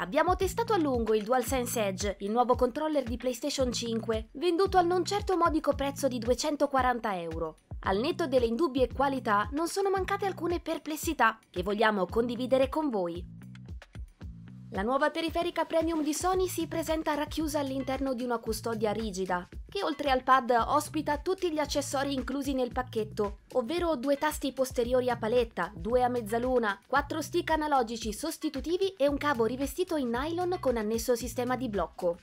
Abbiamo testato a lungo il DualSense Edge, il nuovo controller di PlayStation 5, venduto al non certo modico prezzo di 240 euro. Al netto delle indubbie qualità non sono mancate alcune perplessità che vogliamo condividere con voi. La nuova periferica premium di Sony si presenta racchiusa all'interno di una custodia rigida, che oltre al pad ospita tutti gli accessori inclusi nel pacchetto, ovvero due tasti posteriori a paletta, due a mezzaluna, quattro stick analogici sostitutivi e un cavo rivestito in nylon con annesso sistema di blocco.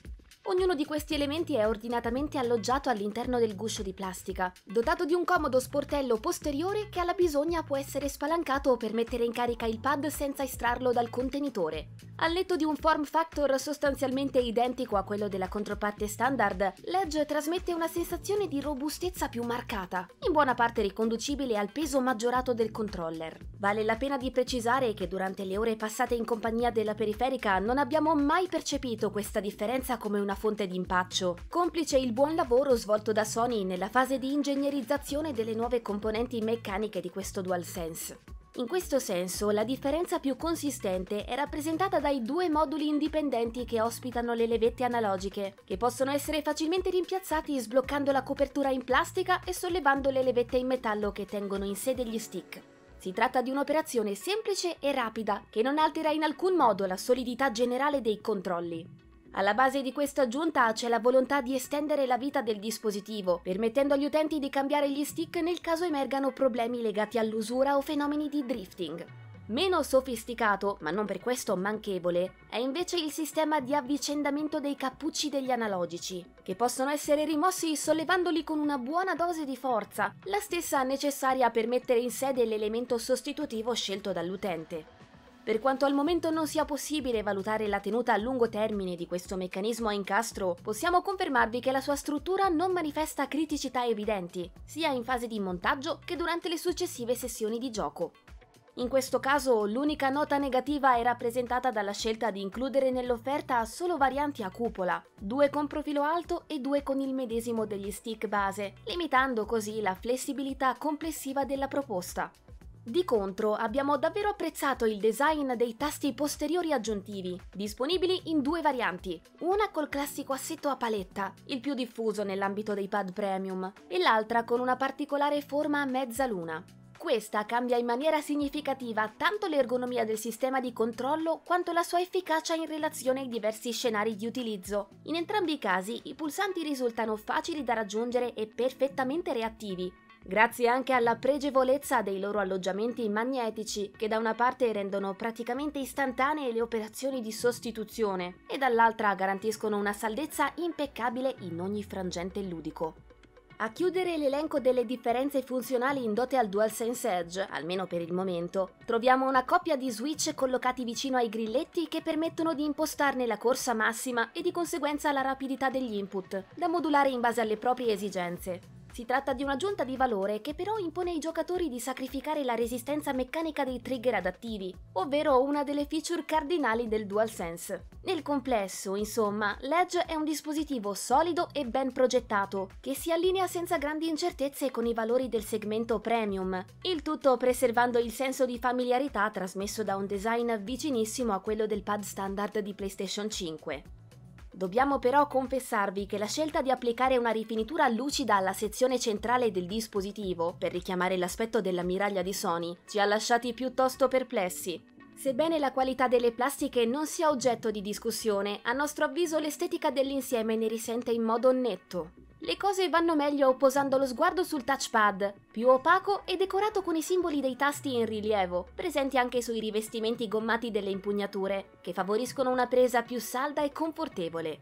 Ognuno di questi elementi è ordinatamente alloggiato all'interno del guscio di plastica, dotato di un comodo sportello posteriore che alla bisogna può essere spalancato per mettere in carica il pad senza estrarlo dal contenitore. Al netto di un form factor sostanzialmente identico a quello della controparte standard, l'Edge trasmette una sensazione di robustezza più marcata, in buona parte riconducibile al peso maggiorato del controller. Vale la pena di precisare che durante le ore passate in compagnia della periferica non abbiamo mai percepito questa differenza come una fonte di impaccio, complice il buon lavoro svolto da Sony nella fase di ingegnerizzazione delle nuove componenti meccaniche di questo DualSense. In questo senso, la differenza più consistente è rappresentata dai due moduli indipendenti che ospitano le levette analogiche, che possono essere facilmente rimpiazzati sbloccando la copertura in plastica e sollevando le levette in metallo che tengono in sé degli stick. Si tratta di un'operazione semplice e rapida, che non altera in alcun modo la solidità generale dei controlli. Alla base di questa aggiunta c'è la volontà di estendere la vita del dispositivo, permettendo agli utenti di cambiare gli stick nel caso emergano problemi legati all'usura o fenomeni di drifting. Meno sofisticato, ma non per questo manchevole, è invece il sistema di avvicendamento dei cappucci degli analogici, che possono essere rimossi sollevandoli con una buona dose di forza, la stessa necessaria per mettere in sede l'elemento sostitutivo scelto dall'utente. Per quanto al momento non sia possibile valutare la tenuta a lungo termine di questo meccanismo a incastro, possiamo confermarvi che la sua struttura non manifesta criticità evidenti, sia in fase di montaggio che durante le successive sessioni di gioco. In questo caso l'unica nota negativa è rappresentata dalla scelta di includere nell'offerta solo varianti a cupola, due con profilo alto e due con il medesimo degli stick base, limitando così la flessibilità complessiva della proposta. Di contro, abbiamo davvero apprezzato il design dei tasti posteriori aggiuntivi, disponibili in due varianti, una col classico assetto a paletta, il più diffuso nell'ambito dei pad premium, e l'altra con una particolare forma a mezzaluna. Questa cambia in maniera significativa tanto l'ergonomia del sistema di controllo quanto la sua efficacia in relazione ai diversi scenari di utilizzo. In entrambi i casi i pulsanti risultano facili da raggiungere e perfettamente reattivi, grazie anche alla pregevolezza dei loro alloggiamenti magnetici che da una parte rendono praticamente istantanee le operazioni di sostituzione e dall'altra garantiscono una saldezza impeccabile in ogni frangente ludico. A chiudere l'elenco delle differenze funzionali indotte al DualSense Edge, almeno per il momento, troviamo una coppia di switch collocati vicino ai grilletti che permettono di impostarne la corsa massima e di conseguenza la rapidità degli input, da modulare in base alle proprie esigenze. Si tratta di un'aggiunta di valore che però impone ai giocatori di sacrificare la resistenza meccanica dei trigger adattivi, ovvero una delle feature cardinali del DualSense. Nel complesso, insomma, l'Edge è un dispositivo solido e ben progettato, che si allinea senza grandi incertezze con i valori del segmento premium, il tutto preservando il senso di familiarità trasmesso da un design vicinissimo a quello del pad standard di PlayStation 5. Dobbiamo però confessarvi che la scelta di applicare una rifinitura lucida alla sezione centrale del dispositivo, per richiamare l'aspetto della miraglia di Sony, ci ha lasciati piuttosto perplessi. Sebbene la qualità delle plastiche non sia oggetto di discussione, a nostro avviso l'estetica dell'insieme ne risente in modo netto. Le cose vanno meglio posando lo sguardo sul touchpad, più opaco e decorato con i simboli dei tasti in rilievo, presenti anche sui rivestimenti gommati delle impugnature, che favoriscono una presa più salda e confortevole.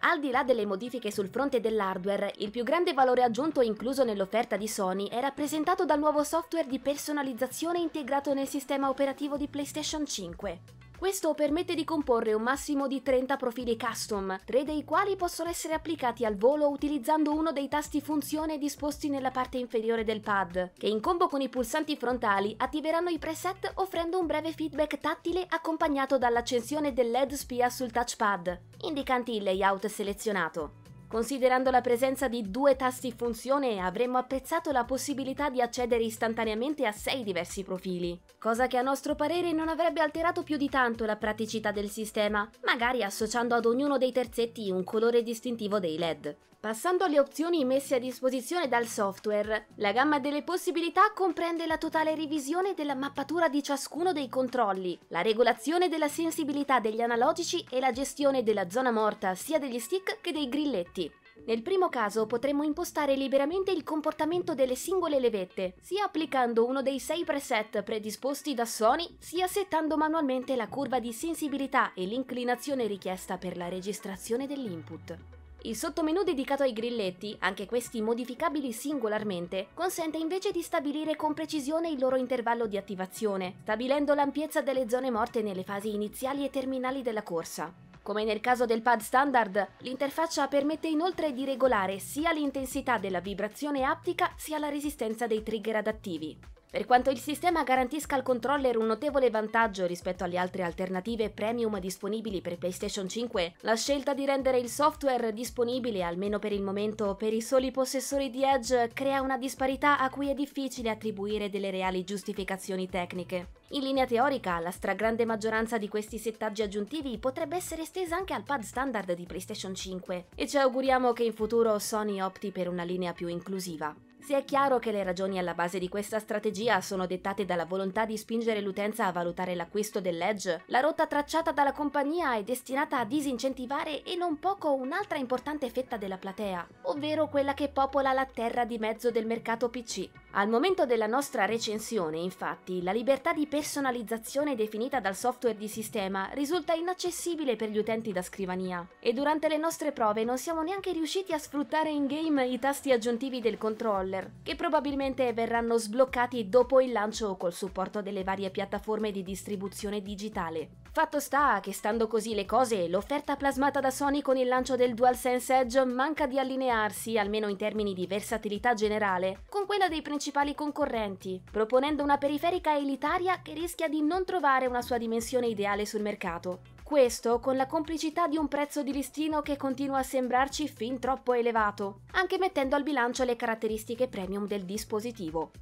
Al di là delle modifiche sul fronte dell'hardware, il più grande valore aggiunto incluso nell'offerta di Sony è rappresentato dal nuovo software di personalizzazione integrato nel sistema operativo di PlayStation 5. Questo permette di comporre un massimo di 30 profili custom, tre dei quali possono essere applicati al volo utilizzando uno dei tasti funzione disposti nella parte inferiore del pad, che in combo con i pulsanti frontali attiveranno i preset offrendo un breve feedback tattile accompagnato dall'accensione del LED spia sul touchpad, indicanti il layout selezionato. Considerando la presenza di due tasti funzione, avremmo apprezzato la possibilità di accedere istantaneamente a sei diversi profili, cosa che a nostro parere non avrebbe alterato più di tanto la praticità del sistema, magari associando ad ognuno dei terzetti un colore distintivo dei LED. Passando alle opzioni messe a disposizione dal software, la gamma delle possibilità comprende la totale revisione della mappatura di ciascuno dei controlli, la regolazione della sensibilità degli analogici e la gestione della zona morta sia degli stick che dei grilletti. Nel primo caso potremmo impostare liberamente il comportamento delle singole levette, sia applicando uno dei sei preset predisposti da Sony, sia settando manualmente la curva di sensibilità e l'inclinazione richiesta per la registrazione dell'input. Il sottomenu dedicato ai grilletti, anche questi modificabili singolarmente, consente invece di stabilire con precisione il loro intervallo di attivazione, stabilendo l'ampiezza delle zone morte nelle fasi iniziali e terminali della corsa. Come nel caso del pad standard, l'interfaccia permette inoltre di regolare sia l'intensità della vibrazione aptica sia la resistenza dei trigger adattivi. Per quanto il sistema garantisca al controller un notevole vantaggio rispetto alle altre alternative premium disponibili per PlayStation 5, la scelta di rendere il software disponibile, almeno per il momento, per i soli possessori di Edge crea una disparità a cui è difficile attribuire delle reali giustificazioni tecniche. In linea teorica, la stragrande maggioranza di questi settaggi aggiuntivi potrebbe essere estesa anche al pad standard di PlayStation 5 e ci auguriamo che in futuro Sony opti per una linea più inclusiva. Se è chiaro che le ragioni alla base di questa strategia sono dettate dalla volontà di spingere l'utenza a valutare l'acquisto dell'Edge, la rotta tracciata dalla compagnia è destinata a disincentivare e non poco un'altra importante fetta della platea, ovvero quella che popola la terra di mezzo del mercato PC. Al momento della nostra recensione, infatti, la libertà di personalizzazione definita dal software di sistema risulta inaccessibile per gli utenti da scrivania e durante le nostre prove non siamo neanche riusciti a sfruttare in game i tasti aggiuntivi del controller, che probabilmente verranno sbloccati dopo il lancio col supporto delle varie piattaforme di distribuzione digitale. Fatto sta che stando così le cose, l'offerta plasmata da Sony con il lancio del DualSense Edge manca di allinearsi, almeno in termini di versatilità generale, con quella dei principali concorrenti, proponendo una periferica elitaria che rischia di non trovare una sua dimensione ideale sul mercato. Questo con la complicità di un prezzo di listino che continua a sembrarci fin troppo elevato, anche mettendo al bilancio le caratteristiche premium del dispositivo.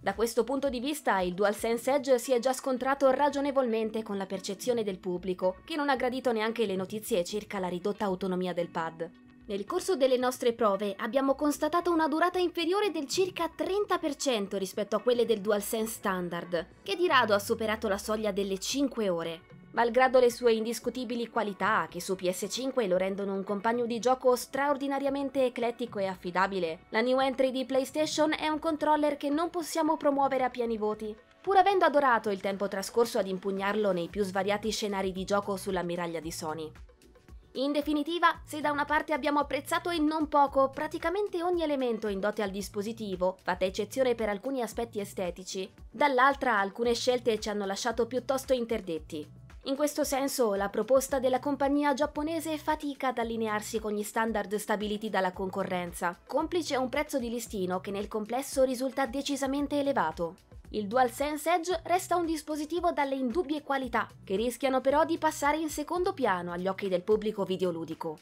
Da questo punto di vista il DualSense Edge si è già scontrato ragionevolmente con la percezione del pubblico, che non ha gradito neanche le notizie circa la ridotta autonomia del pad. Nel corso delle nostre prove abbiamo constatato una durata inferiore del circa 30% rispetto a quelle del DualSense standard, che di rado ha superato la soglia delle 5 ore. Malgrado le sue indiscutibili qualità, che su PS5 lo rendono un compagno di gioco straordinariamente eclettico e affidabile, la new entry di PlayStation è un controller che non possiamo promuovere a pieni voti. Pur avendo adorato il tempo trascorso ad impugnarlo nei più svariati scenari di gioco sull'ammiraglia di Sony. In definitiva, se da una parte abbiamo apprezzato e non poco praticamente ogni elemento in dote al dispositivo, fatta eccezione per alcuni aspetti estetici, dall'altra alcune scelte ci hanno lasciato piuttosto interdetti. In questo senso, la proposta della compagnia giapponese fatica ad allinearsi con gli standard stabiliti dalla concorrenza, complice un prezzo di listino che nel complesso risulta decisamente elevato. Il DualSense Edge resta un dispositivo dalle indubbie qualità, che rischiano però di passare in secondo piano agli occhi del pubblico videoludico.